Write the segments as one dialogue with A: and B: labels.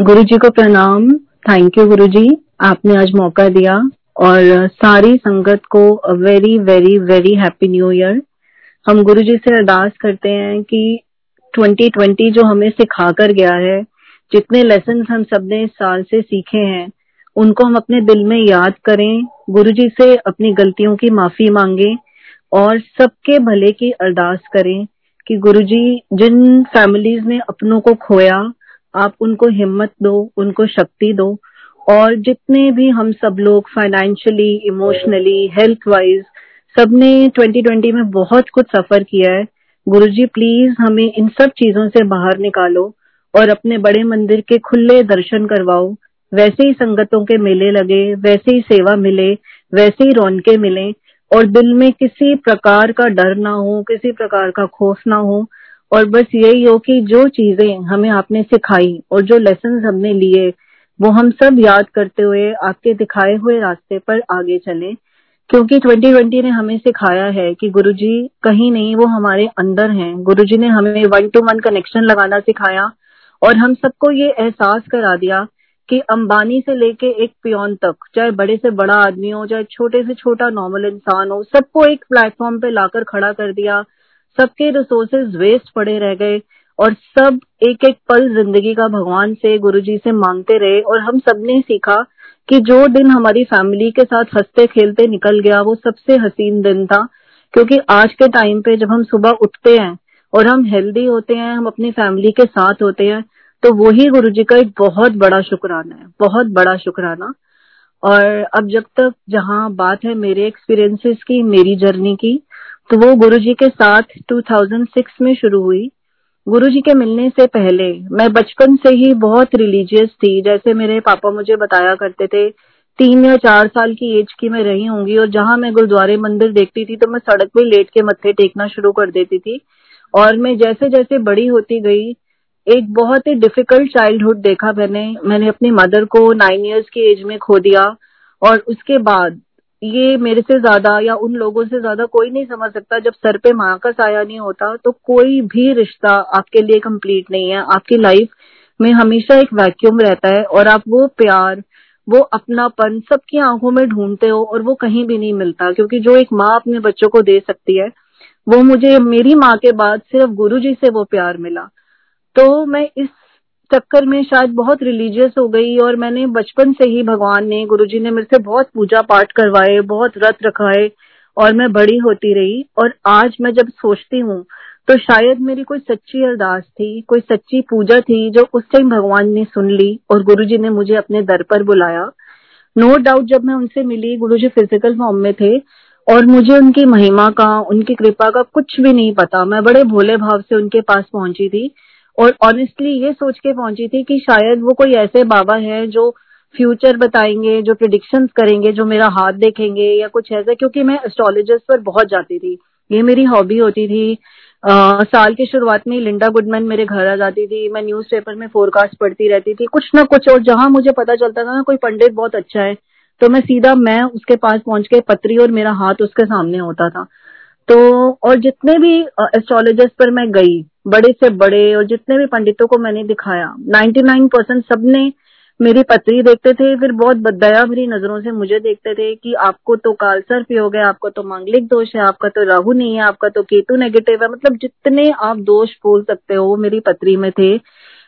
A: गुरु जी को प्रणाम। Thank you गुरु जी आपने आज मौका दिया और सारी संगत को very very very happy new year हम गुरु जी से अरदास करते हैं कि 2020 जो हमें सिखा कर गया है, जितने लेसन हम सबने इस साल से सीखे हैं, उनको हम अपने दिल में याद करें गुरु जी से अपनी गलतियों की माफ़ी मांगे और सबके भले की अरदास करें कि गुरु जी जिन फैमिलीज़ ने अपनों को खोया आप उनको हिम्मत दो, उनको शक्ति दो। और जितने भी हम सब लोग फाइनेंशियली इमोशनली हेल्थ वाइज सबने 2020 में बहुत कुछ सफ़र किया है। गुरुजी प्लीज़ हमें इन सब चीज़ों से बाहर निकालो और अपने बड़े मंदिर के खुले दर्शन करवाओ। वैसे ही संगतों के मेले लगे, वैसे ही सेवा मिले, वैसे ही रौनके मिले। और दिल में किसी प्रकार का डर ना हो, किसी प्रकार का खौफ ना हो। और बस यही हो कि जो चीज़ें हमें आपने सिखाई और जो लेसन हमने लिए, वो हम सब याद करते हुए, आपके दिखाए हुए रास्ते पर आगे चले। क्योंकि 2020 ने हमें सिखाया है कि गुरुजी, कहीं नहीं, वो हमारे अंदर हैं। गुरुजी ने हमें वन टू वन कनेक्शन लगाना सिखाया और हम सबको ये एहसास करा दिया कि अंबानी से लेके एक पियोन तक, चाहे बड़े से बड़ा आदमी हो, चाहे छोटे से छोटा नॉर्मल इंसान हो, सबको एक प्लेटफॉर्म पे लाकर खड़ा कर दिया। सबके रिसोर्सेज वेस्ट पड़े रह गए और सब एक एक पल ज़िंदगी का भगवान से गुरु जी से मांगते रहे और हम सबने सीखा कि जो दिन हमारी फैमिली के साथ हँसते खेलते निकल गया, वो सबसे हसीन दिन था। क्योंकि आज के टाइम पे जब हम सुबह उठते हैं और हम हेल्दी होते हैं, हम अपनी फैमिली के साथ होते हैं तो वही गुरु जी का एक बहुत बड़ा शुक्राना है, बहुत बड़ा शुक्राना। और अब जब तक जहाँ बात है मेरे एक्सपीरियंसेस की, मेरी जर्नी की तो वो गुरु जी के साथ 2006 में शुरू हुई। गुरु जी के मिलने से पहले मैं बचपन से ही बहुत रिलीजियस थी। जैसे मेरे पापा मुझे बताया करते थे, तीन या चार साल की एज की मैं रही होंगी और जहाँ मैं गुरुद्वारे मंदिर देखती थी तो मैं सड़क पे लेट के मत्थे टेकना शुरू कर देती थी। और मैं जैसे जैसे बड़ी होती गई, एक बहुत ही डिफ़िकल्ट चाइल्डहुड देखा मैंने। मैंने अपनी मदर को नाइन इयर्स की एज में खो दिया और उसके बाद ये मेरे से ज़्यादा या उन लोगों से ज़्यादा कोई नहीं समझ सकता। जब सर पे माँ का साया नहीं होता तो कोई भी रिश्ता आपके लिए कंप्लीट नहीं है। आपकी लाइफ में हमेशा एक वैक्यूम रहता है और आप वो प्यार, वो अपनापन सबकी आँखों में ढूंढते हो और वो कहीं भी नहीं मिलता। क्योंकि जो एक माँ अपने बच्चों को दे सकती है, वो मुझे मेरी माँ के बाद सिर्फ़ गुरु जी से वो प्यार मिला। तो मैं इस चक्कर में शायद बहुत रिलीजियस हो गई और मैंने बचपन से ही भगवान ने, गुरुजी ने मेरे से बहुत पूजा पाठ करवाए, बहुत व्रत रखाए और मैं बड़ी होती रही और आज मैं जब सोचती हूँ तो शायद मेरी कोई सच्ची अरदास थी, कोई सच्ची पूजा थी जो उस टाइम भगवान ने सुन ली और गुरुजी ने मुझे अपने दर पर बुलाया। नो no डाउट जब मैं उनसे मिली, गुरुजी फ़िज़िकल फॉर्म में थे और मुझे उनकी महिमा का, उनकी कृपा का कुछ भी नहीं पता, मैं बड़े भोले भाव से उनके पास पहुँची थी। और ऑनेस्टली ये सोच के पहुँची थी कि शायद वो कोई ऐसे बाबा है जो फ्यूचर बताएँगे जो प्रिडिक्शंस करेंगे जो मेरा हाथ देखेंगे या कुछ ऐसा क्योंकि मैं एस्ट्रोलॉजिस्ट पर बहुत जाती थी। ये मेरी हॉबी होती थी। आ, साल की शुरुआत में लिंडा गुडमैन मेरे घर आ जाती थी। मैं न्यूज़ पेपर में फोरकास्ट पढ़ती रहती थी। कुछ ना कुछ और जहाँ मुझे पता चलता था ना कोई पंडित बहुत अच्छा है तो मैं सीधा मैं उसके पास पहुँच के पत्री और मेरा हाथ उसके सामने होता था। तो और जितने भी एस्ट्रोलॉजिस्ट पर मैं गई बड़े से बड़े और जितने भी पंडितों को मैंने दिखाया 99 परसेंट सबने मेरी पत्री देखते थे, फिर बहुत बदया भरी नज़रों से मुझे देखते थे कि आपको तो काल सर्प है आपको तो मांगलिक दोष है, आपका तो राहु नहीं है, आपका तो केतु नेगेटिव है। मतलब जितने आप दोष बोल सकते हो मेरी पत्री में थे।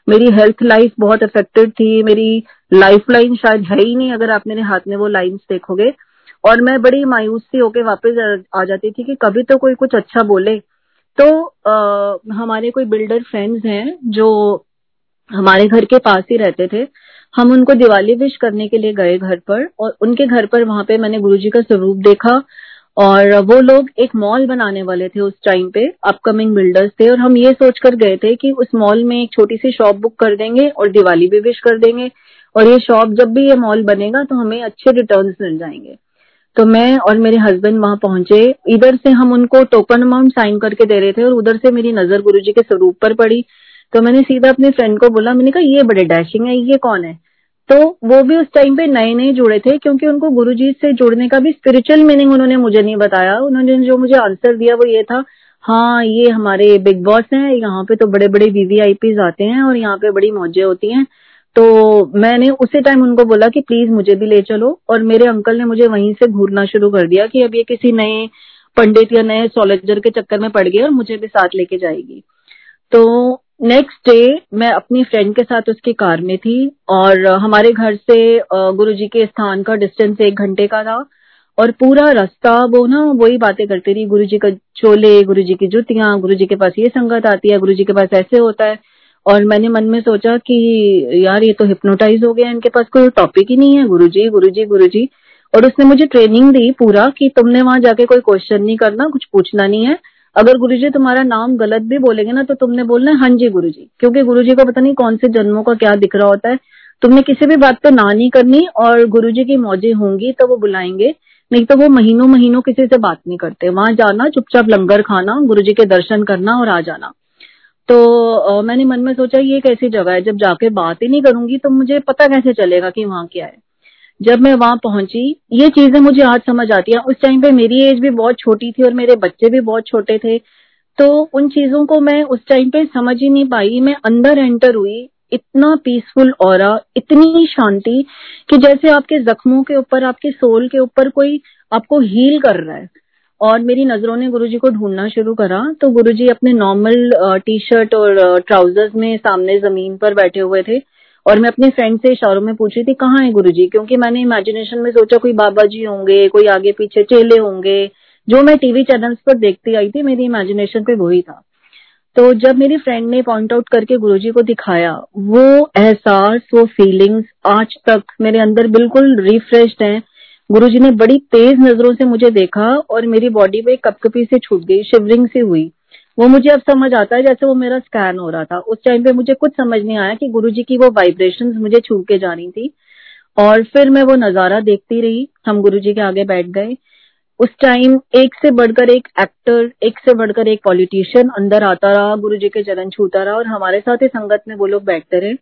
A: मेरी हेल्थ लाइफ बहुत अफेक्टेड थी, मेरी लाइफ लाइन शायद है ही नहीं अगर आप मेरे हाथ में वो लाइंस देखोगे। और मैं बड़ी मायूस सी होके वापस आ जाती थी कि कभी तो कोई कुछ अच्छा बोले। तो हमारे कोई बिल्डर फ्रेंड्स हैं जो हमारे घर के पास ही रहते थे। हम उनको दिवाली विश करने के लिए गए घर पर और उनके घर पर वहाँ पे मैंने गुरुजी का स्वरूप देखा और वो लोग एक मॉल बनाने वाले थे उस टाइम पे अपकमिंग बिल्डर्स थे और हम ये सोच कर गए थे कि उस मॉल में एक छोटी सी शॉप बुक कर देंगे और दिवाली भी विश कर देंगे। और ये शॉप जब भी ये मॉल बनेगा तो हमें अच्छे रिटर्न्स मिल जाएँगे। तो मैं और मेरे हस्बैंड वहाँ पहुँचे। इधर से हम उनको टोकन अमाउंट साइन करके दे रहे थे और उधर से मेरी नज़र गुरुजी के स्वरूप पर पड़ी। तो मैंने सीधा अपने फ्रेंड को बोला, मैंने कहा, ये बड़े डैशिंग है, ये कौन है? तो वो भी उस टाइम पे नए नए जुड़े थे क्योंकि उनको गुरुजी से जुड़ने का भी स्पिरिचुअल मीनिंग उन्होंने मुझे नहीं बताया। उन्होंने जो मुझे आंसर दिया वो ये था हाँ ये हमारे बिग बॉस हैं, यहाँ पे तो बड़े बड़े वीवीआईपीज आते हैं और यहाँ पे बड़ी मौजें होती हैं। तो मैंने उसी टाइम उनको बोला कि प्लीज़ मुझे भी ले चलो। और मेरे अंकल ने मुझे वहीं से घूरना शुरू कर दिया कि अब ये किसी नए पंडित या नए एस्ट्रोलॉजर के चक्कर में पड़ गई और मुझे भी साथ लेके जाएगी। तो नेक्स्ट डे मैं अपनी फ्रेंड के साथ उसकी कार में थी और हमारे घर से गुरुजी के स्थान का डिस्टेंस एक घंटे का था। और पूरा रास्ता वो ना वही बातें करती रही, गुरुजी का चोले, गुरुजी की जुतियाँ, गुरुजी के पास ये संगत आती है, गुरुजी के पास ऐसे होता है। और मैंने मन में सोचा कि यार, ये तो हिप्नोटाइज हो गया, इनके पास कोई टॉपिक ही नहीं है। गुरुजी गुरुजी गुरुजी। और उसने मुझे ट्रेनिंग दी पूरा कि तुमने वहाँ जाके कोई क्वेश्चन नहीं करना, कुछ पूछना नहीं है। अगर गुरुजी तुम्हारा नाम गलत भी बोलेंगे ना तो तुमने बोलना है हाँ जी गुरुजी। क्योंकि गुरुजी को पता नहीं कौन से जन्मों का क्या दिख रहा होता है। तुमने किसी भी बात पे ना नहीं करनी और गुरुजी की मौजें होंगी तो वो बुलाएँगे। नहीं तो वो महीनों महीनों किसी से बात नहीं करते। वहाँ जाना, चुपचाप लंगर खाना, गुरुजी के दर्शन करना और आ जाना। तो मैंने मन में सोचा ये कैसी जगह है, जब जाके बात ही नहीं करूँगी तो मुझे पता कैसे चलेगा कि वहाँ क्या है। जब मैं वहाँ पहुँची, ये चीज़ें मुझे आज समझ आती है। उस टाइम पे मेरी एज भी बहुत छोटी थी और मेरे बच्चे भी बहुत छोटे थे। तो उन चीज़ों को मैं उस टाइम पे समझ ही नहीं पाई। मैं अंदर एंटर हुई, इतना पीसफुल और इतनी शांति कि जैसे आपके जख्मों के ऊपर, आपके सोल के ऊपर कोई आपको हील कर रहा है। और मेरी नज़रों ने गुरुजी को ढूंढना शुरू करा तो गुरुजी अपने नॉर्मल टी शर्ट और ट्राउजर्स में सामने ज़मीन पर बैठे हुए थे और मैं अपने फ्रेंड से इशारों में पूछ रही थी, कहाँ है गुरुजी? क्योंकि मैंने इमेजिनेशन में सोचा कोई बाबा जी होंगे, कोई आगे पीछे चेले होंगे, जो मैं टीवी चैनल्स पर देखती आई थी, मेरी इमेजिनेशन पे वही था। तो जब मेरी फ्रेंड ने पॉइंट आउट करके गुरुजी को दिखाया, वो एहसास, वो फीलिंग्स आज तक मेरे अंदर बिल्कुल रिफ्रेश्ड हैं। गुरुजी ने बड़ी तेज नज़रों से मुझे देखा और मेरी बॉडी पे कपकपी से छूट गई शिवरिंग सी हुई। वो मुझे अब समझ आता है जैसे वो मेरा स्कैन हो रहा था। उस टाइम पे मुझे कुछ समझ नहीं आया कि गुरुजी की वो वाइब्रेशन मुझे छू के जानी थी। और फिर मैं वो नज़ारा देखती रही, हम गुरुजी के आगे बैठ गए। उस टाइम एक से बढ़कर एक एक्टर एक से बढ़कर एक पॉलिटिशियन अंदर आता रहा गुरु जी के चरण छूता रहा और हमारे साथ ही संगत में वो लोग बैठते रहे।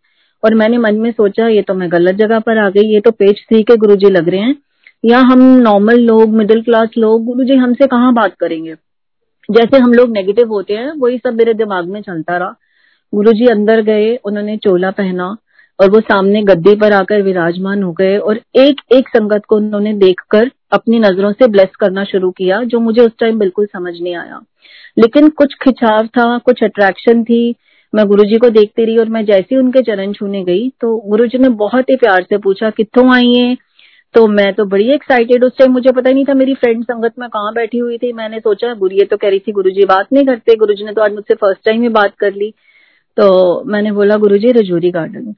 A: और मैंने मन में सोचा, ये तो मैं गलत जगह पर आ गई, ये तो पेज थ्री के गुरु जी लग रहे हैं। या हम नॉर्मल लोग मिडिल क्लास लोग गुरु जी हमसे कहाँ बात करेंगे? जैसे हम लोग नेगेटिव होते हैं, वही सब मेरे दिमाग में चलता रहा। गुरु जी अंदर गए, उन्होंने चोला पहना और वो सामने गद्दी पर आकर विराजमान हो गए और एक एक संगत को उन्होंने देखकर अपनी नज़रों से ब्लेस करना शुरू किया, जो मुझे उस टाइम बिल्कुल समझ नहीं आया। लेकिन कुछ खिंचाव था, कुछ अट्रैक्शन थी। मैं गुरुजी को देखती रही और मैं जैसे ही उनके चरण छूने गई तो गुरुजी ने बहुत ही प्यार से पूछा कितों आई है? तो मैं तो बड़ी एक्साइटेड उस टाइम मुझे पता ही नहीं था मेरी फ्रेंड संगत में कहाँ बैठी हुई थी। मैंने सोचा गुरु ये तो कह रही थी गुरु जी बात नहीं करते। गुरु जी ने तो आज मुझसे फ़र्स्ट टाइम ही बात कर ली। तो मैंने बोला गुरु जी रजूरी गार्डन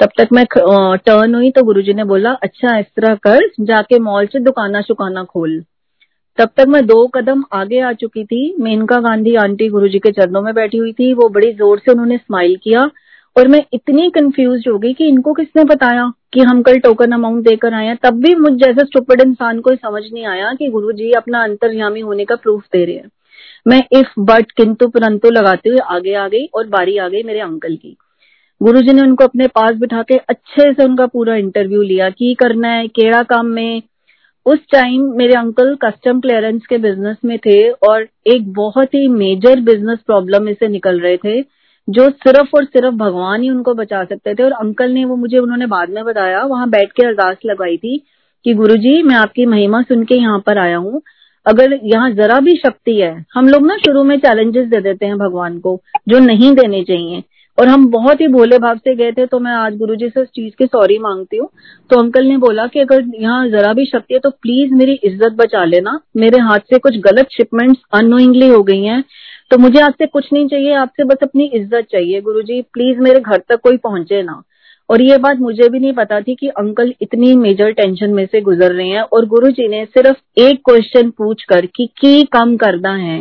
A: तब तक मैं टर्न हुई तो गुरुजी ने बोला अच्छा इस तरह कर, जाके मॉल से दुकाना शुकाना खोल। तब तक मैं दो कदम आगे आ चुकी थी। मेनका गांधी आंटी गुरुजी के चरणों में बैठी हुई थी। वो बड़ी ज़ोर से उन्होंने स्माइल किया और मैं इतनी कंफ्यूज हो गई कि इनको किसने बताया? कि हम कल टोकन अमाउंट देकर आए तब भी मुझ जैसे स्टूपिड इंसान को समझ नहीं आया कि गुरु जी अपना अंतर्यामी होने का प्रूफ दे रहे हैं। मैं इफ़ बट किंतु परंतु लगाते हुए आगे आ गई और बारी आ गई मेरे अंकल की। गुरुजी ने उनको अपने पास बिठा के अच्छे से उनका पूरा इंटरव्यू लिया की करना है, केड़ा काम में। उस टाइम मेरे अंकल कस्टम क्लियरेंस के बिज़नेस में थे और एक बहुत ही मेजर बिज़नेस प्रॉब्लम में से निकल रहे थे। जो सिर्फ़ और सिर्फ़ भगवान ही उनको बचा सकते थे और अंकल ने वो मुझे उन्होंने बाद में बताया, वहाँ बैठ के अरदास लगाई थी कि गुरुजी, मैं आपकी महिमा सुन के यहाँ पर आया हूँ। अगर यहाँ जरा भी शक्ति है, हम लोग ना शुरू में चैलेंजेस दे देते हैं भगवान को, जो नहीं देने चाहिए। और हम बहुत ही भोले भाव से गए थे तो मैं आज गुरु जी से उस चीज़ की सॉरी मांगती हूँ। तो अंकल ने बोला कि अगर यहाँ जरा भी शक्ति है तो प्लीज़ मेरी इज़्ज़त बचा लेना। मेरे हाथ से कुछ गलत शिपमेंट्स अनोइंगली हो गई हैं। तो मुझे आपसे कुछ नहीं चाहिए, आपसे बस अपनी इज़्ज़त चाहिए। गुरुजी प्लीज़ मेरे घर तक कोई पहुँचे ना। और ये बात मुझे भी नहीं पता थी कि अंकल इतनी मेजर टेंशन में से गुजर रहे हैं और गुरु जी ने सिर्फ़ एक क्वेश्चन पूछ कर कि की कम करना है।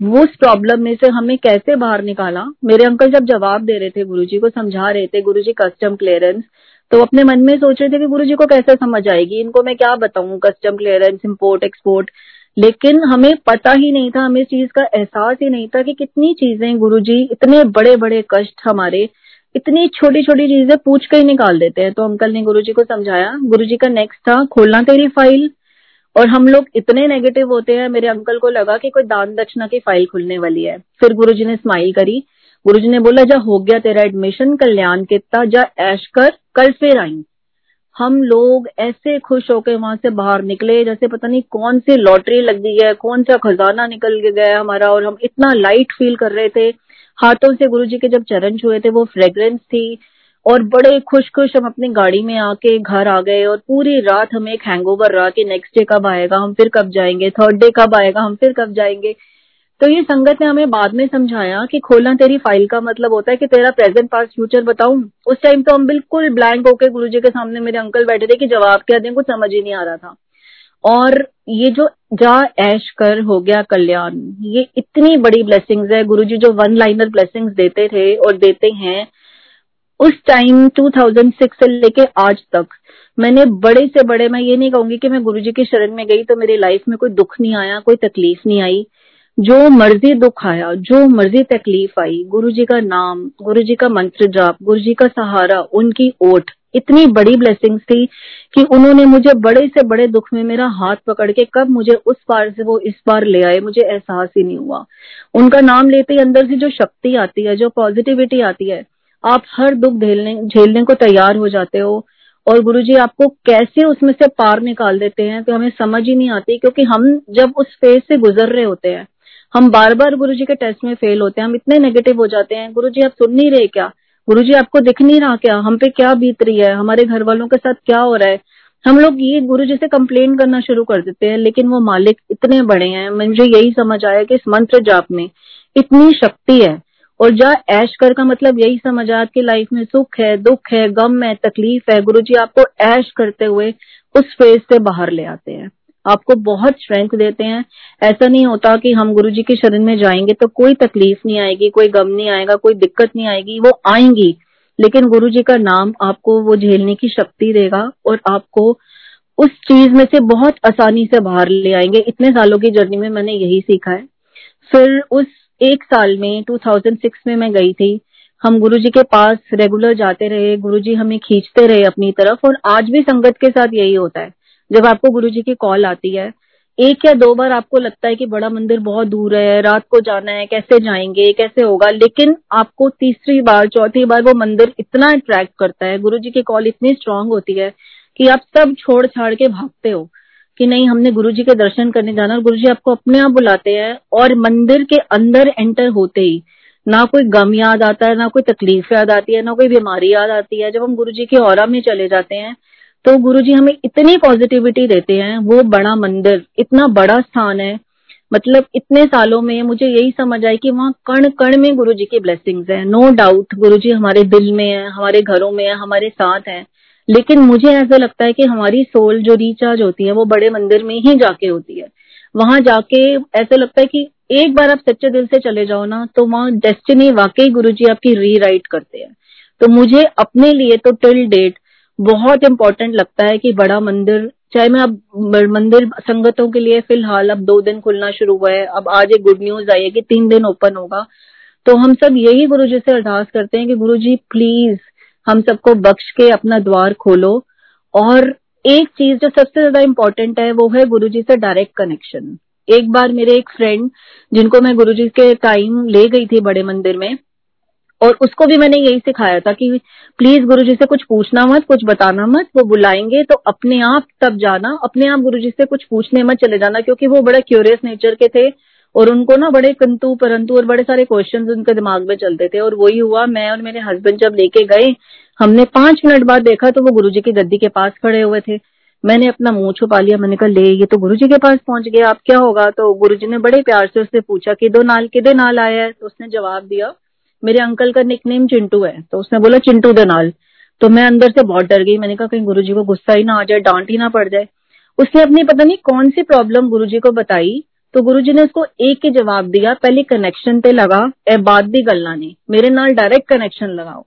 A: उस प्रॉब्लम में से हमें कैसे बाहर निकाला? मेरे अंकल जब जवाब दे रहे थे, गुरुजी को समझा रहे थे, गुरुजी कस्टम क्लियरेंस तो अपने मन में सोच रहे थे कि गुरुजी को कैसे समझ आएगी? इनको मैं क्या बताऊँ? कस्टम क्लियरेंस इम्पोर्ट एक्सपोर्ट लेकिन हमें पता ही नहीं था, हमें इस चीज़ का एहसास ही नहीं था कि कितनी चीज़ें गुरुजी, इतने बड़े बड़े कष्ट हमारे, इतनी छोटी छोटी चीज़ें पूछ के ही निकाल देते हैं। तो अंकल ने गुरु जी को समझाया गुरु जी का नेक्स्ट था, खोलना तेरी फ़ाइल और हम लोग इतने नेगेटिव होते हैं, मेरे अंकल को लगा कि कोई दान दक्षिणा की फ़ाइल खुलने वाली है। फिर गुरुजी ने स्माइल करी। गुरुजी ने बोला, जा, हो गया तेरा एडमिशन कल्याण कितना जा, ऐश कर, कल फिर आई। हम लोग ऐसे खुश होकर वहाँ से बाहर निकले, जैसे पता नहीं कौन सी लॉटरी लग गई है कौन सा खजाना निकल गया हमारा और हम इतना लाइट फील कर रहे थे। हाथों से गुरु जी के जब चरण छुए थे, वो फ्रेग्रेंस थी और बड़े खुश खुश हम अपनी गाड़ी में आके घर आ गए और पूरी रात हमें एक हैंगओवर रहा कि नेक्स्ट डे कब आएगा, हम फिर कब जाएँगे थर्ड डे कब आएगा, हम फिर कब जाएँगे। तो ये संगत ने हमें बाद में समझाया कि खोलना तेरी फ़ाइल का मतलब होता है कि तेरा प्रेजेंट पास फ्यूचर बताऊँ। उस टाइम तो हम बिल्कुल ब्लैंक होके गुरु जी के सामने मेरे अंकल बैठे थे कि जवाब क्या दें, कुछ समझ ही नहीं आ रहा था। और ये जो जा ऐश कर हो गया कल्याण, ये इतनी बड़ी ब्लेसिंग्स है। गुरु जी जो वन लाइनर ब्लेसिंग्स देते थे और देते हैं, उस टाइम 2006 से लेके आज तक, मैंने बड़े से बड़े, मैं ये नहीं कहूँगी कि मैं गुरुजी के शरण में गई तो मेरी लाइफ में कोई दुख नहीं आया, कोई तकलीफ़ नहीं आई। जो मर्ज़ी दुख आया, जो मर्ज़ी तकलीफ़ आई, गुरु जी का नाम, गुरु जी का मंत्र जाप, गुरु जी का सहारा, उनकी ओट, इतनी बड़ी ब्लेसिंग थी कि उन्होंने मुझे बड़े से बड़े दुख में मेरा हाथ पकड़ के कब मुझे उस पार से वो इस पार ले आए, मुझे एहसास ही नहीं हुआ। उनका नाम लेते ही अंदर से जो शक्ति आती है, जो पॉजिटिविटी आती है, आप हर दुख झेलने झेलने को तैयार हो जाते हो और गुरु जी आपको कैसे उसमें से पार निकाल देते हैं तो हमें समझ ही नहीं आती क्योंकि हम जब उस फ़ेज़ से गुजर रहे होते हैं हम बार बार गुरु जी के टेस्ट में फेल होते हैं, हम इतने नेगेटिव हो जाते हैं। गुरु जी आप सुन नहीं रहे क्या? गुरु जी आपको दिख नहीं रहा क्या? हम पे क्या बीत रही है? हमारे घर वालों के साथ क्या हो रहा है? हम लोग ये गुरु जी से कंप्लेन करना शुरू कर देते हैं, लेकिन वो मालिक इतने बड़े हैं। मुझे यही समझ आया कि इस मंत्र जाप में इतनी शक्ति है। और जा ऐश कर का मतलब यही समझ आया आपकी लाइफ में सुख है, दुख है, गम है, तकलीफ़ है। गुरु जी आपको ऐश करते हुए उस फ़ेज़ से बाहर ले आते हैं। आपको बहुत स्ट्रेंथ देते हैं। ऐसा नहीं होता कि हम गुरु जी के शरण में जाएँगे तो कोई तकलीफ़ नहीं आएगी, कोई गम नहीं आएगा, कोई दिक्कत नहीं आएगी, वो आएँगी। लेकिन गुरु जी का नाम आपको वो झेलने की शक्ति देगा और आपको उस चीज़ में से बहुत आसानी से बाहर ले आएँगे। इतने सालों की जर्नी में मैंने यही सीखा है। फिर उस एक साल में 2006 में मैं गई थी। हम गुरुजी के पास रेगुलर जाते रहे, गुरुजी हमें खींचते रहे अपनी तरफ़ और आज भी संगत के साथ यही होता है। जब आपको गुरु जी की कॉल आती है, एक या दो बार आपको लगता है कि बड़ा मंदिर बहुत दूर है, रात को जाना है, कैसे जाएँगे, कैसे होगा, लेकिन आपको तीसरी बार, चौथी बार वो मंदिर इतना अट्रैक्ट करता है गुरु जी की कॉल इतनी स्ट्रांग होती है कि आप सब छोड़ छाड़ के भागते हो कि नहीं, हमने गुरु जी के दर्शन करने जाना और गुरु जी आपको अपने आप बुलाते हैं और मंदिर के अंदर एंटर होते ही ना कोई गम याद आता है, ना कोई तकलीफ़ याद आती है, ना कोई बीमारी याद आती है। जब हम गुरु जी के और में चले जाते हैं तो गुरु जी हमें इतनी पॉजिटिविटी देते हैं, वो बड़ा मंदिर, इतना बड़ा स्थान है। मतलब इतने सालों में मुझे यही समझ आई कि वहाँ कण कण में गुरु जी की ब्लेसिंग्स है। नो डाउट गुरु जी हमारे दिल में है, हमारे घरों में है, हमारे साथ है। लेकिन मुझे ऐसा लगता है कि हमारी सोल जो रिचार्ज होती है, वो बड़े मंदिर में ही जाके होती है। वहाँ जाके ऐसा लगता है कि एक बार आप सच्चे दिल से चले जाओ ना तो वहाँ डेस्टिनी वाकई गुरु जी आपकी रीराइट करते हैं। तो मुझे अपने लिए तो टिल डेट बहुत इंपॉर्टेंट लगता है कि बड़ा मंदिर, चाहे मैं अब मंदिर संगतों के लिए फ़िलहाल अब दो दिन खुलना शुरू हुआ है, अब आज एक गुड न्यूज़ आई है कि तीन दिन ओपन होगा। तो हम सब यही गुरु जी से अरदास करते हैं कि गुरु जी प्लीज़ हम सबको बख्श के अपना द्वार खोलो। और एक चीज़ जो सबसे ज़्यादा इम्पोर्टेंट है, वो है गुरु जी से डायरेक्ट कनेक्शन एक बार मेरे एक फ्रेंड जिनको मैं गुरु जी के टाइम ले गई थी बड़े मंदिर में और उसको भी मैंने यही सिखाया था कि प्लीज़ गुरु जी से कुछ पूछना मत, कुछ बताना मत, वो बुलाएँगे तो अपने आप तब जाना, अपने आप गुरु जी से कुछ पूछने मत चले जाना, क्योंकि वो बड़े क्यूरियस नेचर के थे और उनको ना बड़े कंतु परंतु और बड़े सारे क्वेश्चंस उनके दिमाग में चलते थे और वही हुआ, मैं और मेरे हस्बैंड जब लेके गए, हमने पाँच मिनट बाद देखा तो वो गुरु जी की गद्दी के पास खड़े हुए थे। मैंने अपना मुँह छुपा लिया, मैंने कहा, ले, ये तो गुरुजी के पास पहुँच गया आप क्या होगा? तो गुरुजी ने बड़े प्यार से उससे पूछा कि दो नाल किदे नाल आया है? तो उसने जवाब दिया मेरे अंकल का निकनेम चिंटू है तो उसने बोला, चिंटू दे नाल तो मैं अंदर से बहुत डर गई। मैंने कहा, कहीं गुरुजी को गुस्सा ही ना आ जाए, डांट ही ना पड़ जाए। उसने अपनी, पता नहीं कौन सी प्रॉब्लम गुरुजी को बताई तो गुरुजी ने उसको एक ही जवाब दिया, पहले कनेक्शन पे लगा ए बात भी गलना नहीं, मेरे नाल डायरेक्ट कनेक्शन लगाओ।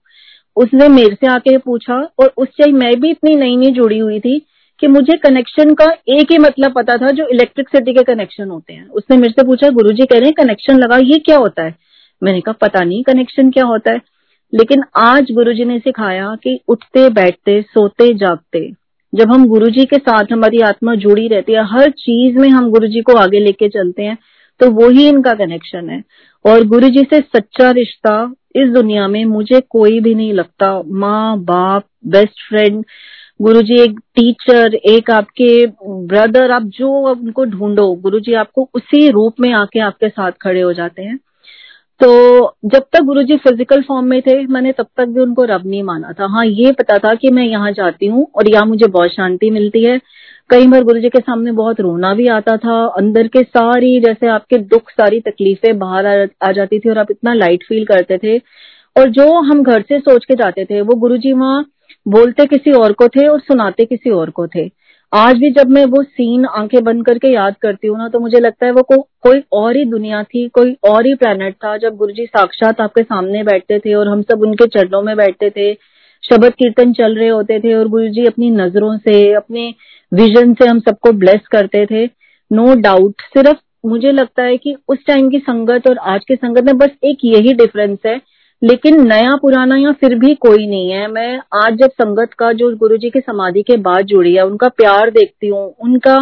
A: उसने मेरे से आके पूछा, और उस टाइम मैं भी इतनी नई नई जुड़ी हुई थी कि मुझे कनेक्शन का एक ही मतलब पता था, जो इलेक्ट्रिसिटी के कनेक्शन होते हैं। उसने मेरे से पूछा, गुरुजी कह रहे हैं कनेक्शन लगा ये क्या होता है? मैंने कहा, पता नहीं कनेक्शन क्या होता है? लेकिन आज गुरुजी ने सिखाया कि उठते, बैठते, सोते, जागते। जब हम गुरु के साथ हमारी आत्मा जुड़ी रहती है, हर चीज़ में हम गुरु को आगे लेके चलते हैं तो वो ही इनका कनेक्शन है। और गुरु जी से सच्चा रिश्ता इस दुनिया में मुझे कोई भी नहीं लगता। माँ, बाप बेस्ट फ्रेंड गुरु जी एक टीचर एक आपके ब्रदर आप जो उनको ढूंढो गुरु जी आपको उसी रूप में आके आपके साथ खड़े हो जाते हैं। तो जब तक गुरुजी फ़िज़िकल फॉर्म में थे मैंने तब तक भी उनको रब नहीं माना था। हाँ ये पता था कि मैं यहाँ जाती हूँ और यहाँ मुझे बहुत शांति मिलती है। कई बार गुरु जी के सामने बहुत रोना भी आता था। अंदर के सारी जैसे आपके दुख सारी तकलीफें बाहर आ, जाती थी और आप इतना लाइट फील करते थे। और जो हम घर से सोच के जाते थे वो गुरु जी वहाँ बोलते किसी और को थे और सुनाते किसी और को थे। आज भी जब मैं वो सीन आँखें बंद करके याद करती हूँ ना तो मुझे लगता है वो को, कोई और ही दुनिया थी कोई और ही प्लेनेट था जब गुरु जी साक्षात आपके सामने बैठते थे और हम सब उनके चरणों में बैठते थे शब्द कीर्तन चल रहे होते थे और गुरु जी अपनी नज़रों से अपने विजन से हम सबको ब्लेस करते थे। नो no डाउट सिर्फ़ मुझे लगता है कि उस टाइम की संगत और आज की संगत में बस एक यही डिफरेंस है। लेकिन नया, पुराना या फिर भी कोई नहीं है। मैं आज जब संगत का, जो गुरु जी की समाधि के बाद जुड़ी है, उनका प्यार देखती हूँ, उनका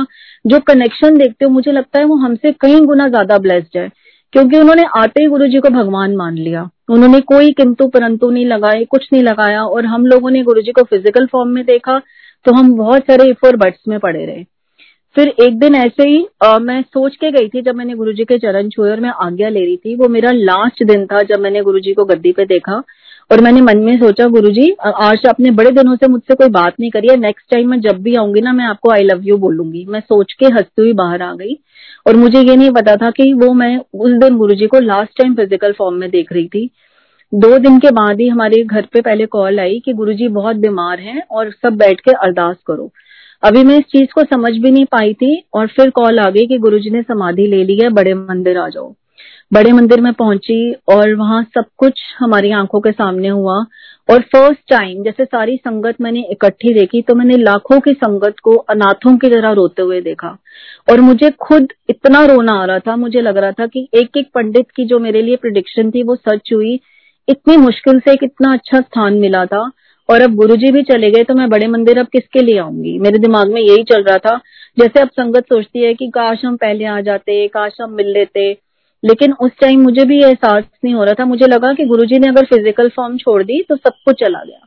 A: जो कनेक्शन देखती हूँ, मुझे लगता है वो हमसे कई गुना ज़्यादा ब्लेस्ड है। क्योंकि उन्होंने आते ही गुरु जी को भगवान मान लिया। उन्होंने कोई किंतु परंतु नहीं लगाए, कुछ नहीं लगाया, और हम लोगों ने गुरु जी को फ़िज़िकल फॉर्म में देखा तो हम बहुत सारे इफ़ और बट्स में पड़े रहे। फिर एक दिन ऐसे ही आ, मैं सोच के गई थी जब मैंने गुरुजी के चरण छुए और मैं आज्ञा ले रही थी। वो मेरा लास्ट दिन था जब मैंने गुरुजी को गद्दी पे देखा और मैंने मन में सोचा गुरुजी आज आपने बड़े दिनों से मुझसे कोई बात नहीं करी है नेक्स्ट टाइम मैं जब भी आऊँगी ना मैं आपको आई लव यू बोलूँगी। मैं सोच के हंसती हुई बाहर आ गई और मुझे ये नहीं पता था कि वो मैं उस दिन गुरुजी को लास्ट टाइम फ़िज़िकल फॉर्म में देख रही थी। दो दिन के बाद ही हमारे घर पे पहले कॉल आई कि गुरुजी बहुत बीमार हैं और सब बैठ के अरदास करो। अभी मैं इस चीज़ को समझ भी नहीं पाई थी और फिर कॉल आ गई कि गुरुजी ने समाधि ले ली है, बड़े मंदिर आ जाओ। बड़े मंदिर में पहुँची और वहाँ सब कुछ हमारी आँखों के सामने हुआ और फ़र्स्ट टाइम जैसे सारी संगत मैंने इकट्ठी देखी तो मैंने लाखों की संगत को अनाथों की तरह रोते हुए देखा और मुझे खुद इतना रोना आ रहा था, मुझे लग रहा था कि एक एक पंडित की जो मेरे लिए प्रिडिक्शन थी वो सच हुई। इतनी मुश्किल से एक इतना अच्छा स्थान मिला था और अब गुरुजी भी चले गए तो मैं बड़े मंदिर अब किसके लिए आऊँगी? मेरे दिमाग में यही चल रहा था। जैसे अब संगत सोचती है कि काश हम पहले आ जाते, काश हम मिल लेते। लेकिन उस टाइम मुझे भी एहसास नहीं हो रहा था। मुझे लगा कि गुरुजी ने अगर फ़िज़िकल फॉर्म छोड़ दी तो सब कुछ चला गया।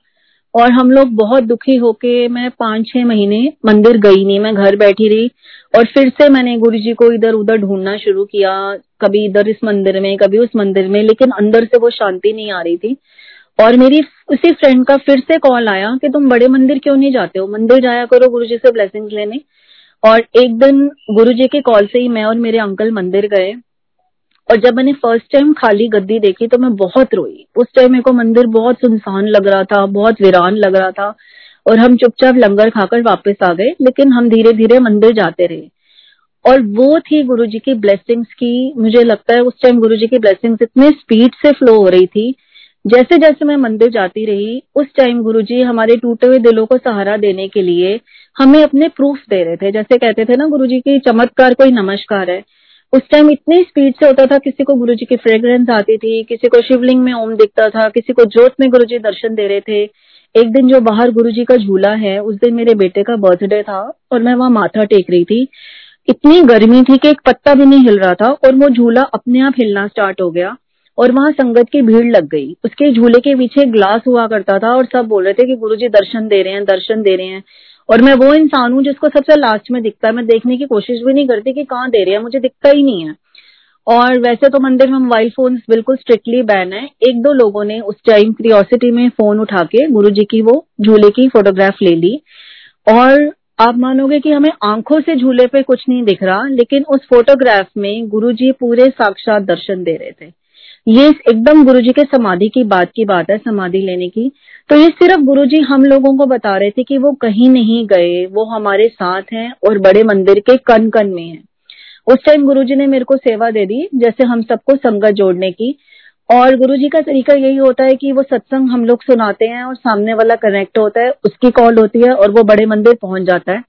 A: और हम लोग बहुत दुखी होके मैं पाँच छह महीने मंदिर गई नहीं, मैं घर बैठी रही। और फिर से मैंने गुरु जी को इधर उधर ढूंढना शुरू किया, कभी इधर इस मंदिर में, कभी उस मंदिर में, लेकिन अंदर से वो शांति नहीं आ रही थी। और मेरी उसी फ्रेंड का फिर से कॉल आया कि तुम बड़े मंदिर क्यों नहीं जाते हो? मंदिर जाया करो गुरु जी से ब्लेसिंग लेने। और एक दिन गुरु जी के कॉल से ही मैं और मेरे अंकल मंदिर गए। और जब मैंने फ़र्स्ट टाइम खाली गद्दी देखी तो मैं बहुत रोई। उस टाइम मेरे को मंदिर बहुत सुनसान लग रहा था, बहुत वीरान लग रहा था। और हम चुपचाप लंगर खाकर वापस आ गए, लेकिन हम धीरे धीरे मंदिर जाते रहे। और वो थी गुरु जी की ब्लेसिंग्स की, मुझे लगता है उस टाइम गुरु जी की ब्लेसिंग्स इतने स्पीड से फ्लो हो रही थी जैसे जैसे मैं मंदिर जाती रही, उस टाइम गुरुजी हमारे टूटे हुए दिलों को सहारा देने के लिए हमें अपने प्रूफ दे रहे थे। जैसे कहते थे ना गुरुजी की चमत्कार कोई नमस्कार है। उस टाइम इतनी स्पीड से होता था, किसी को गुरु जी की फ्रेग्रेंस आती थी, किसी को शिवलिंग में ओम दिखता था, किसी को जोत में गुरु जी दर्शन दे रहे थे। एक दिन जो बाहर गुरु जी का झूला है, उस दिन मेरे बेटे का बर्थडे था और मैं वहाँ माथा टेक रही थी। इतनी गर्मी थी कि एक पत्ता भी नहीं हिल रहा था और वो झूला अपने आप हिलना स्टार्ट हो गया। और वहाँ संगत की भीड़ लग गई। उसके झूले के पीछे ग्लास हुआ करता था और सब बोल रहे थे कि गुरुजी दर्शन दे रहे हैं, दर्शन दे रहे हैं। और मैं वो इंसान हूँ जिसको सबसे लास्ट में दिखता है। मैं देखने की कोशिश भी नहीं करती कि कहाँ दे रहे हैं, मुझे दिखता ही नहीं है। और वैसे तो मंदिर में मोबाइल फ़ोन बिल्कुल स्ट्रिक्टली बैन है। एक दो लोगों ने उस टाइम क्रियोसिटी में फ़ोन उठा के गुरु जी की वो झूले की फोटोग्राफ ले ली। और आप मानोगे कि हमें आँखों से झूले पे कुछ नहीं दिख रहा, लेकिन उस फोटोग्राफ में गुरु जी पूरे साक्षात दर्शन दे रहे थे। ये एकदम गुरु जी के समाधि की बात की बात है, समाधि लेने की। तो ये सिर्फ़ गुरु जी हम लोगों को बता रहे थे कि वो कहीं नहीं गए, वो हमारे साथ हैं और बड़े मंदिर के कन कन में हैं। उस टाइम गुरु जी ने मेरे को सेवा दे दी, जैसे हम सबको संगत जोड़ने की। और गुरु जी का तरीका यही होता है कि वो सत्संग हम लोग सुनाते हैं और सामने वाला कनेक्ट होता है, उसकी कॉल होती है और वो बड़े मंदिर पहुँच जाता है।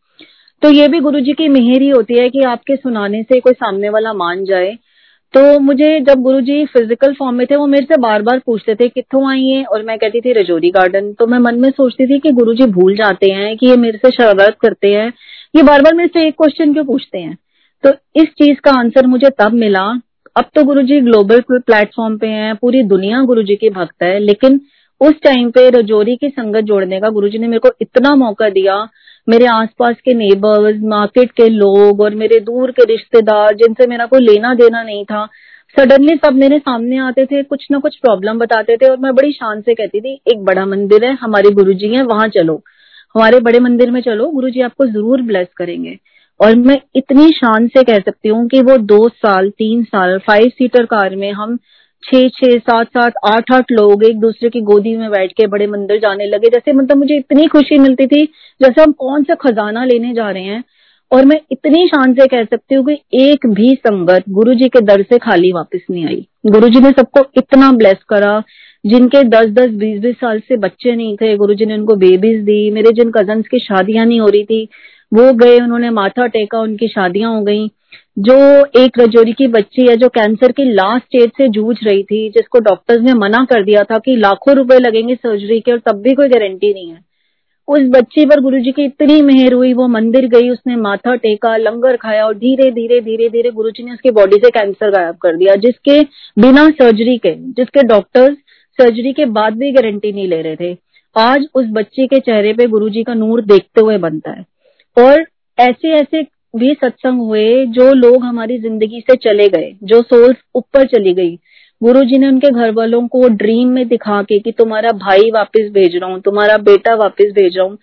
A: तो ये भी गुरु जी की मेहर ही होती है कि आपके सुनाने से कोई सामने वाला मान जाए तो मुझे जब गुरुजी फ़िज़िकल फॉर्म में थे, वो मेरे से बार बार पूछते थे कितों आई है? और मैं कहती थी, रजौरी गार्डन तो मैं मन में सोचती थी कि गुरुजी भूल जाते हैं कि ये मेरे से शरारत करते हैं। ये बार बार मेरे से एक क्वेश्चन क्यों पूछते हैं? तो इस चीज़ का आंसर मुझे तब मिला। अब तो गुरुजी ग्लोबल प्लेटफॉर्म पे हैं, पूरी दुनिया गुरुजी की भक्त है, लेकिन उस टाइम पे रजौरी की संगत जोड़ने का गुरुजी ने मेरे को इतना मौका दिया मेरे आसपास के नेबर्स मार्केट के लोग और मेरे दूर के रिश्तेदार जिनसे मेरा कोई लेना देना नहीं था सडनली सब मेरे सामने आते थे, कुछ ना कुछ प्रॉब्लम बताते थे और मैं बड़ी शान से कहती थी, एक बड़ा मंदिर है, हमारे गुरु जी है, वहाँ चलो। हमारे बड़े मंदिर में चलो गुरु जी आपको ज़रूर ब्लेस करेंगे। और मैं इतनी शान से कह सकती हूँ कि वो दो साल, तीन साल फाइव सीटर कार में हम छह छह, सात सात, आठ आठ लोग एक दूसरे की गोदी में बैठ के बड़े मंदिर जाने लगे। जैसे मतलब मुझे इतनी खुशी मिलती थी जैसे हम कौन सा खजाना लेने जा रहे हैं। और मैं इतनी शान से कह सकती हूँ कि एक भी संगत गुरु जी के दर से खाली वापस नहीं आई। गुरु जी ने सबको इतना ब्लेस करा, जिनके दस दस बीस बीस साल से बच्चे नहीं थे। गुरु जी ने उनको बेबीज दी। मेरे जिन कजन्स की शादियाँ नहीं हो रही थी, वो गए, उन्होंने माथा टेका, उनकी शादियाँ हो गई। जो एक रजौरी की बच्ची है, जो कैंसर की लास्ट स्टेज से जूझ रही थी, जिसको डॉक्टर्स ने मना कर दिया था कि लाखों रुपए लगेंगे सर्जरी के और तब भी कोई गारंटी नहीं है। उस बच्ची पर गुरु जी की इतनी मेहर हुई, वो मंदिर गई, उसने माथा टेका, लंगर खाया और धीरे धीरे धीरे धीरे गुरु जी ने उसकी बॉडी से कैंसर गायब कर दिया, जिसके बिना सर्जरी के, जिसके डॉक्टर्स सर्जरी के बाद भी गारंटी नहीं ले रहे थे। आज उस बच्ची के चेहरे पे गुरु जी का नूर देखते हुए बनता है। और ऐसे ऐसे भी सत्संग हुए, जो लोग हमारी ज़िंदगी से चले गए, जो सोल्स ऊपर चली गई। गुरु जी ने उनके घर वालों को ड्रीम में दिखा के कि तुम्हारा भाई वापस भेज रहा हूँ, तुम्हारा बेटा वापस भेज रहा हूँ।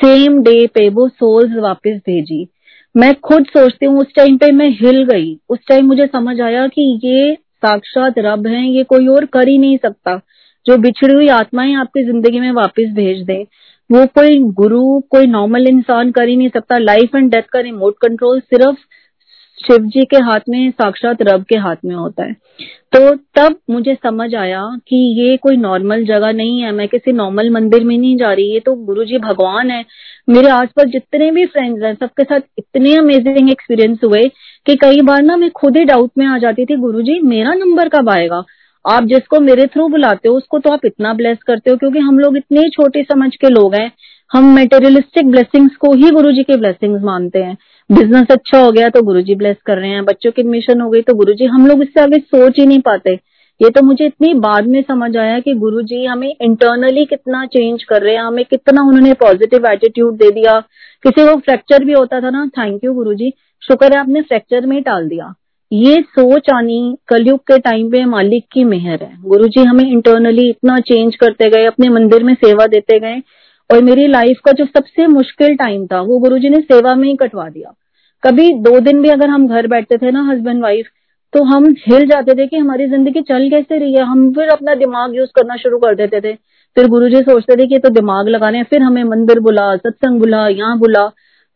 A: सेम डे पे वो सोल्स वापस भेजी। मैं खुद सोचती हूँ, उस टाइम पे मैं हिल गई। उस टाइम मुझे समझ आया कि ये साक्षात रब है, ये कोई और कर ही नहीं सकता। जो बिछड़ी हुई आत्माएँ आपकी ज़िंदगी में वापस भेज दे। वो कोई गुरु, कोई नॉर्मल इंसान कर ही नहीं सकता लाइफ एंड डेथ का रिमोट कंट्रोल सिर्फ़ शिव जी के हाथ में, साक्षात रब के हाथ में होता है। तो तब मुझे समझ आया कि ये कोई नॉर्मल जगह नहीं है, मैं किसी नॉर्मल मंदिर में नहीं जा रही, ये तो गुरु जी भगवान है। मेरे आसपास जितने भी फ्रेंड्स हैं, सबके साथ इतने अमेजिंग एक्सपीरियंस हुए कि कई बार ना मैं खुद ही डाउट में आ जाती थी, गुरु जी, मेरा नंबर कब आएगा? आप जिसको मेरे थ्रू बुलाते हो, उसको तो आप इतना ब्लेस करते हो क्योंकि हम लोग इतने छोटे समझ के लोग हैं। हम मेटेरियलिस्टिक ब्लेसिंग्स को ही गुरु जी के ब्लेसिंग्स मानते हैं। बिज़नेस अच्छा हो गया तो गुरु जी ब्लेस कर रहे हैं। बच्चों की एडमिशन हो गई तो गुरु जी हम लोग इससे आगे सोच ही नहीं पाते। ये तो मुझे इतनी बाद में समझ आया कि गुरु जी हमें इंटरनली कितना चेंज कर रहे हैं। हमें कितना उन्होंने पॉजिटिव एटीट्यूड दे दिया। किसी को फ्रैक्चर भी होता था ना थैंक यू गुरु जी शुक्र है आपने फ्रैक्चर में ही टाल दिया। ये सोच आनी कलयुग के टाइम पे मालिक की मेहर है। गुरु जी हमें इंटरनली इतना चेंज करते गए, अपने मंदिर में सेवा देते गए और मेरी लाइफ का जो सबसे मुश्किल टाइम था, वो गुरु जी ने सेवा में ही कटवा दिया। कभी दो दिन भी अगर हम घर बैठते थे ना हस्बैंड वाइफ तो हम हिल जाते थे कि हमारी ज़िंदगी चल कैसे रही है। हम फिर अपना दिमाग यूज़ करना शुरू कर देते थे। फिर गुरु जी सोचते थे कि तो दिमाग लगाने फिर हमें मंदिर बुला, सत्संग बुला, यहाँ बुला।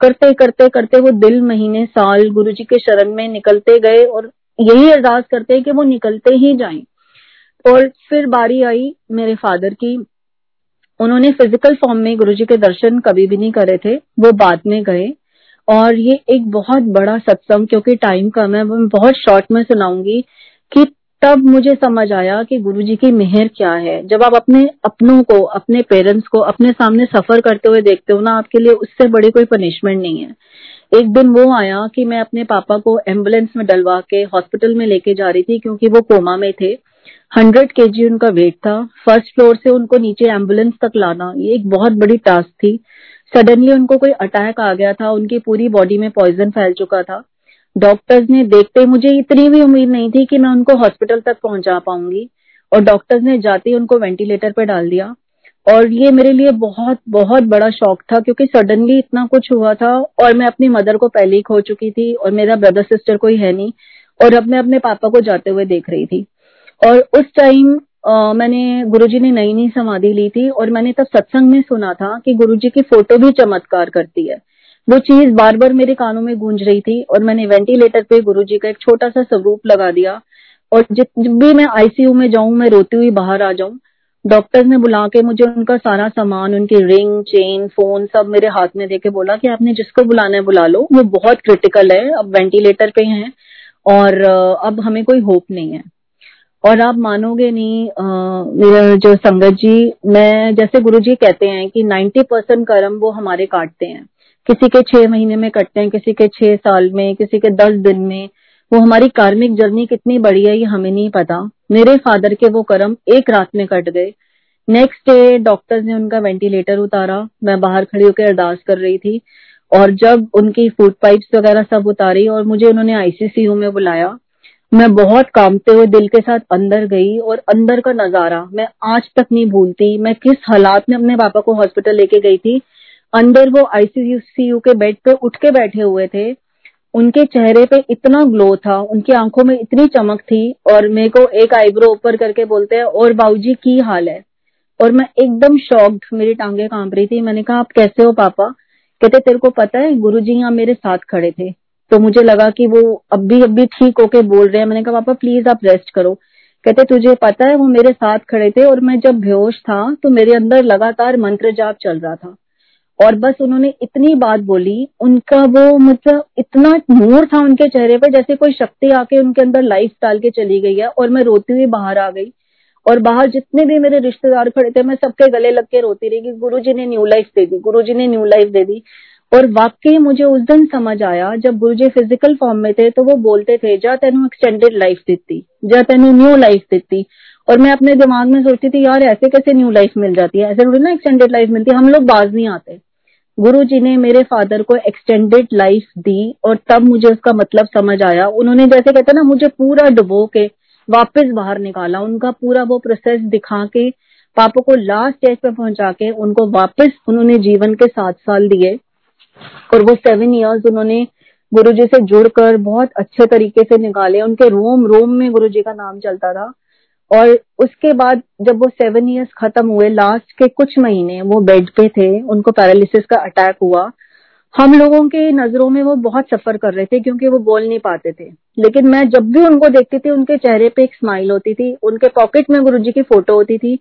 A: करते करते करते वो दिल महीने, साल गुरु जी के शरण में निकलते गए और यही अरदास करते कि वो निकलते ही जाएँ। और फिर बारी आई मेरे फादर की। उन्होंने फ़िज़िकल फॉर्म में गुरु जी के दर्शन कभी भी नहीं करे थे, वो बाद में गए। और ये एक बहुत बड़ा सत्संग, क्योंकि टाइम कम है मैं बहुत शॉर्ट में सुनाऊँगी कि तब मुझे समझ आया कि गुरु जी की मेहर क्या है। जब आप अपने अपनों को, अपने पेरेंट्स को, अपने सामने सफ़र करते हुए देखते हो ना, आपके लिए उससे बड़ी कोई पनिशमेंट नहीं है। एक दिन वो आया कि मैं अपने पापा को एंबुलेंस में डलवा के हॉस्पिटल में लेके जा रही थी क्योंकि वो कोमा में थे। हंड्रेड के उनका वेट था। फ़र्स्ट फ्लोर से उनको नीचे एंबुलेंस तक लाना, ये एक बहुत बड़ी टास्क थी। सडनली उनको कोई अटैक आ गया था, उनकी पूरी बॉडी में पॉइजन फैल चुका था। डॉक्टर्स ने देखते मुझे इतनी भी उम्मीद नहीं थी कि मैं उनको हॉस्पिटल तक पहुँचा पाऊँगी। और डॉक्टर्स ने जाते ही उनको वेंटिलेटर पर डाल दिया। और ये मेरे लिए बहुत बहुत बड़ा शौक था क्योंकि सडनली इतना कुछ हुआ था और मैं अपनी मदर को पहले ही खो चुकी थी और मेरा ब्रदर सिस्टर कोई है नहीं। और अब मैं अपने पापा को जाते हुए देख रही थी। और उस टाइम मैंने गुरुजी ने नई नई समाधि ली थी और मैंने तब सत्संग में सुना था कि गुरुजी की फ़ोटो भी चमत्कार करती है। वो चीज़ बार बार मेरे कानों में गूंज रही थी और मैंने वेंटिलेटर पे गुरुजी का एक छोटा सा स्वरूप लगा दिया और जब भी मैं आईसीयू में जाऊँ, मैं रोती हुई बाहर आ जाऊँ, डॉक्टर ने बुला के मुझे उनका सारा सामान, उनकी रिंग, चेन, फ़ोन सब मेरे हाथ में देके बोला कि आपने जिसको बुलाना है बुला लो। वो बहुत क्रिटिकल है, अब वेंटिलेटर पे हैं और अब हमें कोई होप नहीं है। और आप मानोगे नहीं मेरा जो संगत जी, मैं जैसे गुरु जी कहते हैं कि 90 परसेंट कर्म वो हमारे काटते हैं। किसी के छह महीने में कटते हैं, किसी के छह साल में, किसी के दस दिन में। वो हमारी कार्मिक जर्नी कितनी बड़ी है, ये हमें नहीं पता। मेरे फादर के वो कर्म एक रात में कट गए। नेक्स्ट डे डॉक्टर्स ने उनका वेंटिलेटर उतारा। मैं बाहर खड़ी होकर अरदास कर रही थी। और जब उनकी फ़ूड पाइप्स वगैरह सब उतारी और मुझे उन्होंने आईसीसीयू में बुलाया, मैं बहुत कामते हुए दिल के साथ अंदर गई और अंदर का नज़ारा मैं आज तक नहीं भूलती। मैं किस हालात में अपने पापा को हॉस्पिटल लेके गई थी अंदर वो आईसीयू के बेड पे उठ के बैठे हुए थे। उनके चेहरे पे इतना ग्लो था, उनकी आँखों में इतनी चमक थी और मेरे को एक आईब्रो ऊपर करके बोलते हैं, और बाबूजी की हाल है? और मैं एकदम शॉक्ड मेरी टांगे काँप रही थी। मैंने कहा, आप कैसे हो पापा? कहते, तेरे को पता है, गुरुजी यहाँ मेरे साथ खड़े थे। तो मुझे लगा कि वो अब भी अब भी ठीक होके बोल रहे हैं। मैंने कहा, पापा प्लीज़ आप रेस्ट करो। कहते, तुझे पता है, वो मेरे साथ खड़े थे और मैं जब बेहोश था तो मेरे अंदर लगातार मंत्र जाप चल रहा था। और बस उन्होंने इतनी बात बोली, उनका वो मतलब इतना नूर था उनके चेहरे पर, जैसे कोई शक्ति आके उनके अंदर लाइफ डाल के चली गई है और मैं रोती हुई बाहर आ गई। और बाहर जितने भी मेरे रिश्तेदार खड़े थे, मैं सबके गले लग के रोती रही कि गुरु जी ने न्यू लाइफ दे दी गुरु जी ने न्यू लाइफ दे दी। और वाकई मुझे उस दिन समझ आया, जब गुरुजी फ़िज़िकल फॉर्म में थे तो वो बोलते थे, जा तेन एक्सटेंडेड लाइफ दी जा तेन न्यू लाइफ दी और मैं अपने दिमाग में सोचती थी, यार, ऐसे कैसे न्यू लाइफ मिल जाती है? ऐसे थोड़ी ना एक्सटेंडेड लाइफ मिलती है हम लोग बाज नहीं आते। गुरु जी ने मेरे फादर को एक्सटेंडेड लाइफ दी और तब मुझे उसका मतलब समझ आया। उन्होंने जैसे कहते ना, मुझे पूरा डुबो के वापस बाहर निकाला। उनका पूरा वो प्रोसेस दिखा के, पापा को लास्ट स्टेज पे पहुँचा के उनको वापस उन्होंने जीवन के सात साल दिए। और वो सेवन इयर्स उन्होंने गुरु जी से जुड़कर बहुत अच्छे तरीके से निकाले। उनके रोम रोम में गुरु जी का नाम चलता था। और उसके बाद जब वो सेवन इयर्स खत्म हुए लास्ट के कुछ महीने वो बेड पे थे, उनको पैरालिसिस का अटैक हुआ। हम लोगों के नज़रों में वो बहुत सफ़र कर रहे थे क्योंकि वो बोल नहीं पाते थे। लेकिन मैं जब भी उनको देखती थी, उनके चेहरे पे एक स्माइल होती थी, उनके पॉकेट में गुरु की फ़ोटो होती थी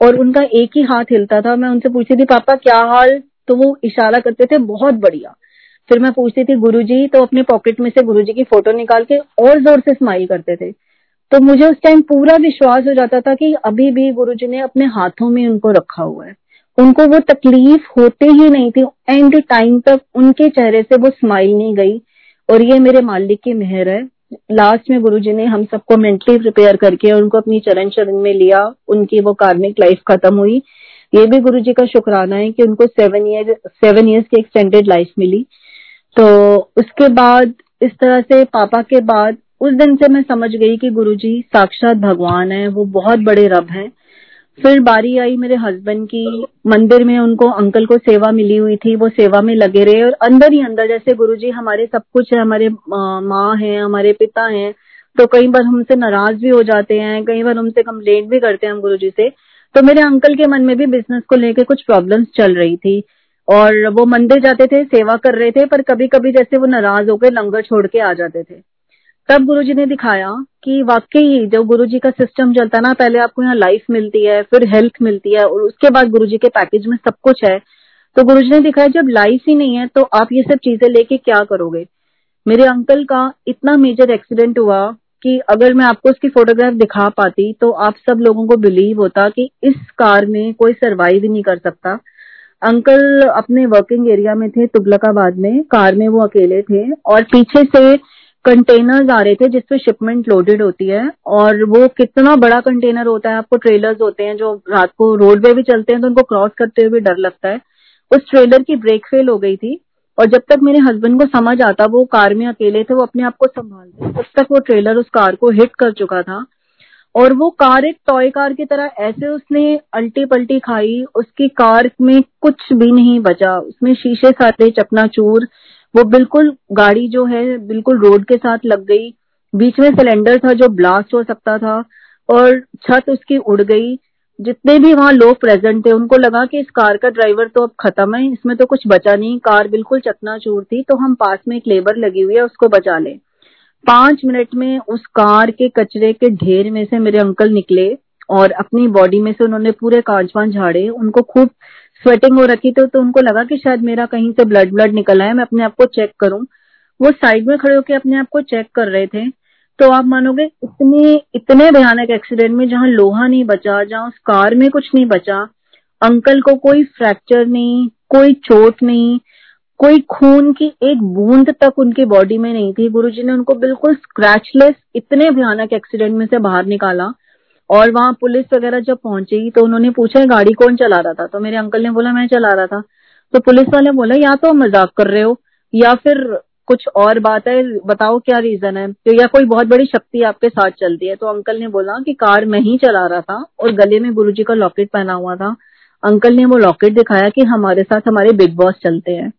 A: और उनका एक ही हाथ हिलता था, मैं उनसे पूछती थी, पापा, क्या हाल? तो वो इशारा करते थे, बहुत बढ़िया। फिर मैं पूछती थी, गुरुजी तो अपने पॉकेट में से गुरुजी की फ़ोटो निकाल के और ज़ोर से स्माइल करते थे। तो मुझे उस टाइम पूरा विश्वास हो जाता था कि अभी भी गुरु जी ने अपने हाथों में उनको रखा हुआ है। उनको वो तकलीफ़ होते ही नहीं थी। एंड टाइम तक उनके चेहरे से वो स्माइल नहीं गई। और ये मेरे मालिक की मेहर है। लास्ट में गुरु जी ने हम सबको मेंटली प्रिपेयर करके उनको अपनी चरण चरण में लिया। उनकी वो कार्मिक लाइफ खत्म हुई। ये भी गुरु जी का शुक्राना है कि उनको सेवन ईयर सेवन ईयर्स की एक्सटेंडेड लाइफ मिली। तो उसके बाद इस तरह से पापा के बाद उस दिन से मैं समझ गई कि गुरु जी साक्षात भगवान है, वो बहुत बड़े रब हैं। फिर बारी आई मेरे हस्बैंड की, मंदिर में उनको अंकल को सेवा मिली हुई थी, वो सेवा में लगे रहे और अंदर ही अंदर जैसे गुरुजी हमारे सब कुछ है, हमारे माँ है, हमारे पिता हैं तो कई बार हमसे नाराज़ भी हो जाते हैं, कई बार हमसे कंप्लेंट भी करते हैं हम गुरु जी से तो मेरे अंकल के मन में भी बिज़नेस को लेकर कुछ प्रॉब्लम्स चल रही थी। और वो मंदिर जाते थे, सेवा कर रहे थे, पर कभी कभी जैसे वो नाराज़ होकर लंगर छोड़ के आ जाते थे। तब गुरुजी ने दिखाया कि वाकई जब गुरुजी का सिस्टम चलता ना, पहले आपको यहाँ लाइफ मिलती है, फिर हेल्थ मिलती है, और उसके बाद गुरुजी के पैकेज में सब कुछ है। तो गुरुजी ने दिखाया, जब लाइफ ही नहीं है तो आप ये सब चीज़ें लेके क्या करोगे? मेरे अंकल का इतना मेजर एक्सीडेंट हुआ कि अगर मैं आपको उसकी फोटोग्राफ दिखा पाती तो आप सब लोगों को बिलीव होता कि इस कार में कोई सरवाइव ही नहीं कर सकता। अंकल अपने वर्किंग एरिया में थे, तुगलकाबाद में कार में वो अकेले थे, और पीछे से कंटेनर्स आ रहे थे जिसपे शिपमेंट लोडेड होती है और वो कितना बड़ा कंटेनर होता है, आपको ट्रेलर्स होते हैं जो रात को रोड पे भी चलते हैं तो उनको क्रॉस करते हुए डर लगता है। उस ट्रेलर की ब्रेक फेल हो गई थी और जब तक मेरे हस्बैंड को समझ आता, वो कार में अकेले थे, वो अपने आप को संभालते तब तक वो ट्रेलर उस कार को हिट कर चुका था। और वो कार एक टॉय कार की तरह ऐसे उसने अल्टी पल्टी खाई, उसकी कार में कुछ भी नहीं बचा, उसमें शीशे सारे चकनाचूर वो बिल्कुल गाड़ी जो है, बिल्कुल रोड के साथ लग गई। बीच में सिलेंडर था जो ब्लास्ट हो सकता था और छत उसकी उड़ गई। जितने भी वहाँ लोग प्रेजेंट थे, उनको लगा कि इस कार का ड्राइवर तो अब खत्म है, इसमें तो कुछ बचा नहीं, कार बिल्कुल चकनाचूर थी तो हम पास में एक लेबर लगी हुई है, उसको बचा ले। पाँच मिनट में उस कार के कचरे के ढेर में से मेरे अंकल निकले और अपनी बॉडी में से उन्होंने पूरे कांच वांच झाड़े, उनको खूब स्वेटिंग हो रखी थी तो उनको लगा कि शायद मेरा कहीं से ब्लड ब्लड निकला है मैं अपने आप को चेक करूँ। वो साइड में खड़े होकर अपने आप को चेक कर रहे थे। तो आप मानोगे, इतने इतने भयानक एक्सीडेंट में जहाँ लोहा नहीं बचा, जहाँ उस कार में कुछ नहीं बचा, अंकल को कोई फ्रैक्चर नहीं, कोई चोट नहीं, कोई खून की एक बूंद तक उनकी बॉडी में नहीं थी। गुरुजी ने उनको बिल्कुल स्क्रैचलेस इतने भयानक एक्सीडेंट में से बाहर निकाला। और वहाँ पुलिस वगैरह जब पहुँची तो उन्होंने पूछा गाड़ी कौन चला रहा था? तो मेरे अंकल ने बोला, मैं चला रहा था। तो पुलिस वाले बोला, या तो मज़ाक कर रहे हो, या फिर कुछ और बात है, बताओ क्या रीजन है? तो या कोई बहुत बड़ी शक्ति आपके साथ चलती है? तो अंकल ने बोला कि कार मैं ही चला रहा था और गले में गुरुजी का लॉकेट पहना हुआ था। अंकल ने वो लॉकेट दिखाया कि हमारे साथ हमारे बिग बॉस चलते हैं।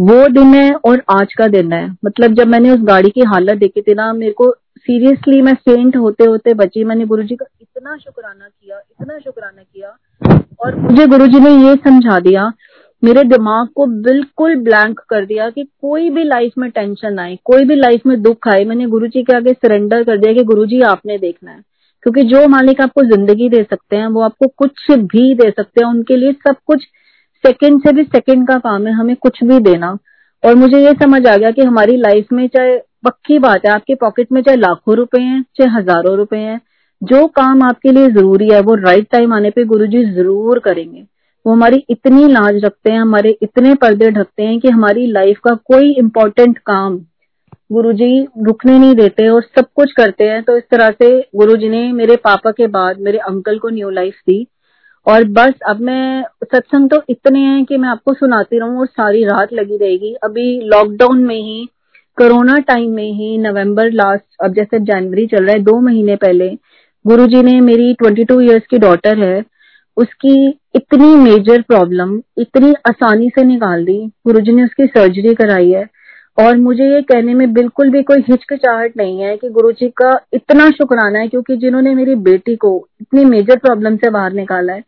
A: वो दिन है और आज का दिन है। मतलब जब मैंने उस गाड़ी की हालत देखी थी ना, मेरे को सीरियसली मैं फेंट होते होते बची। मैंने गुरुजी का इतना शुक्राना किया, इतना शुक्राना किया। और मुझे गुरुजी ने ये समझा दिया, मेरे दिमाग को बिल्कुल ब्लैंक कर दिया कि कोई भी लाइफ में टेंशन आए, कोई भी लाइफ में दुख आए, मैंने गुरु जी के आगे सरेंडर कर दिया कि गुरु जी आपने देखना है। क्योंकि जो मालिक आपको ज़िंदगी दे सकते हैं, वो आपको कुछ भी दे सकते हैं, उनके लिए सब कुछ सेकंड से भी सेकंड का काम है, हमें कुछ भी देना। और मुझे ये समझ आ गया कि हमारी लाइफ में चाहे पक्की बात है, आपके पॉकेट में चाहे लाखों रुपए हैं, चाहे हज़ारों रुपए हैं, जो काम आपके लिए ज़रूरी है, वो राइट टाइम आने पे गुरुजी ज़रूर करेंगे। वो हमारी इतनी लाज रखते हैं, हमारे इतने पर्दे ढकते हैं कि हमारी लाइफ का कोई इम्पोर्टेंट काम गुरुजी रुकने नहीं देते और सब कुछ करते हैं। तो इस तरह से गुरुजी ने मेरे पापा के बाद मेरे अंकल को न्यू लाइफ दी। और बस अब मैं, सत्संग तो इतने हैं कि मैं आपको सुनाती रहूँ और सारी रात लगी रहेगी। अभी लॉकडाउन में ही कोरोना टाइम में ही नवंबर लास्ट अब जैसे जनवरी चल रहा है, दो महीने पहले, गुरुजी ने मेरी ट्वेंटी टू ईयर्स की डॉटर है, उसकी इतनी मेजर प्रॉब्लम इतनी आसानी से निकाल दी, गुरुजी ने उसकी सर्जरी कराई है, और मुझे ये कहने में बिल्कुल भी कोई हिचकिचाहट नहीं है कि गुरुजी का इतना शुक्राना है, क्योंकि जिन्होंने मेरी बेटी को इतनी मेजर प्रॉब्लम से बाहर निकाला है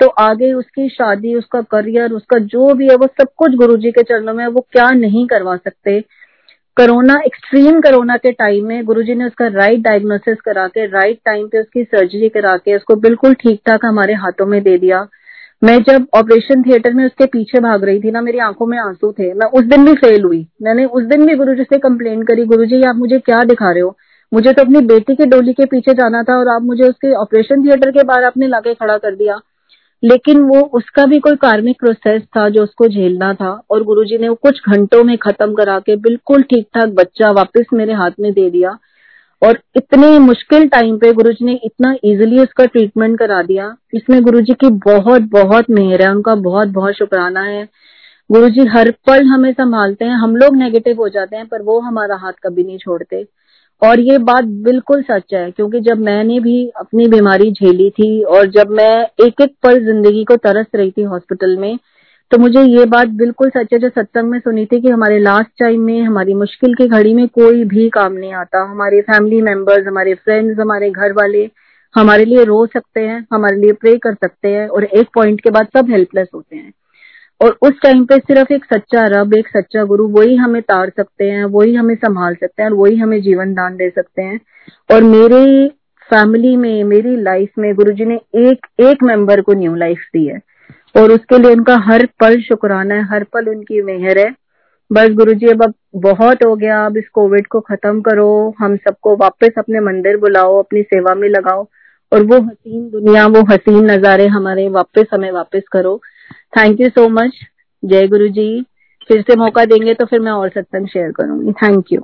A: तो आगे उसकी शादी, उसका करियर उसका जो भी है, वो सब कुछ गुरुजी के चरणों में वो क्या नहीं करवा सकते? कोरोना एक्सट्रीम कोरोना के टाइम में गुरुजी ने उसका राइट डायग्नोसिस करा के राइट टाइम पे उसकी सर्जरी करा के, उसको बिल्कुल ठीक ठाक हमारे हाथों में दे दिया। मैं जब ऑपरेशन थिएटर में उसके पीछे भाग रही थी ना, मेरी आँखों में आँसू थे, मैं उस दिन भी फेल हुई। मैंने उस दिन भी गुरुजी से कंप्लेन करी, गुरुजी, आप मुझे क्या दिखा रहे हो? मुझे तो अपनी बेटी की डोली के पीछे जाना था और आप मुझे उसके ऑपरेशन थिएटर के बाहर आपने लाके खड़ा कर दिया। लेकिन वो, उसका भी कोई कार्मिक प्रोसेस था जो उसको झेलना था और गुरुजी ने वो कुछ घंटों में खत्म करा के बिल्कुल ठीक ठाक बच्चा वापस मेरे हाथ में दे दिया। और इतने मुश्किल टाइम पे गुरुजी ने इतना इजीली उसका ट्रीटमेंट करा दिया। इसमें गुरुजी की बहुत बहुत मेहर है, उनका बहुत बहुत शुक्राना है। गुरुजी हर पल हमें संभालते हैं, हम लोग नेगेटिव हो जाते हैं, पर वो हमारा हाथ कभी नहीं छोड़ते। और ये बात बिल्कुल सच है, क्योंकि जब मैंने भी अपनी बीमारी झेली थी और जब मैं एक एक पल ज़िंदगी को तरस रही थी हॉस्पिटल में तो मुझे ये बात बिल्कुल सच है जो सत्संग में सुनी थी कि हमारे लास्ट टाइम में, हमारी मुश्किल की घड़ी में कोई भी काम नहीं आता। हमारे फैमिली मेंबर्स हमारे फ्रेंड्स हमारे घर वाले हमारे लिए रो सकते हैं, हमारे लिए प्रे कर सकते हैं और एक पॉइंट के बाद सब हेल्पलेस होते हैं। और उस टाइम पे सिर्फ़ एक सच्चा रब, एक सच्चा गुरु, वही हमें तार सकते हैं, वही हमें संभाल सकते हैं और वही हमें जीवन दान दे सकते हैं। और मेरी फैमिली में, मेरी लाइफ में गुरु ने एक एक मेंबर को न्यू लाइफ दी है। और उसके लिए उनका हर पल शुक्राना है, हर पल उनकी मेहर है। बस गुरु जी, अब अब बहुत हो गया, अब इस कोविड को खत्म करो, हम सबको वापस अपने मंदिर बुलाओ, अपनी सेवा में लगाओ। और वो हसीन दुनिया, वो हसीन नजारे हमारे वापस हमें वापस करो। थैंक यू सो मच जय गुरु जी फिर से मौका देंगे तो फिर मैं और सत्संग शेयर करूँगी। Thank you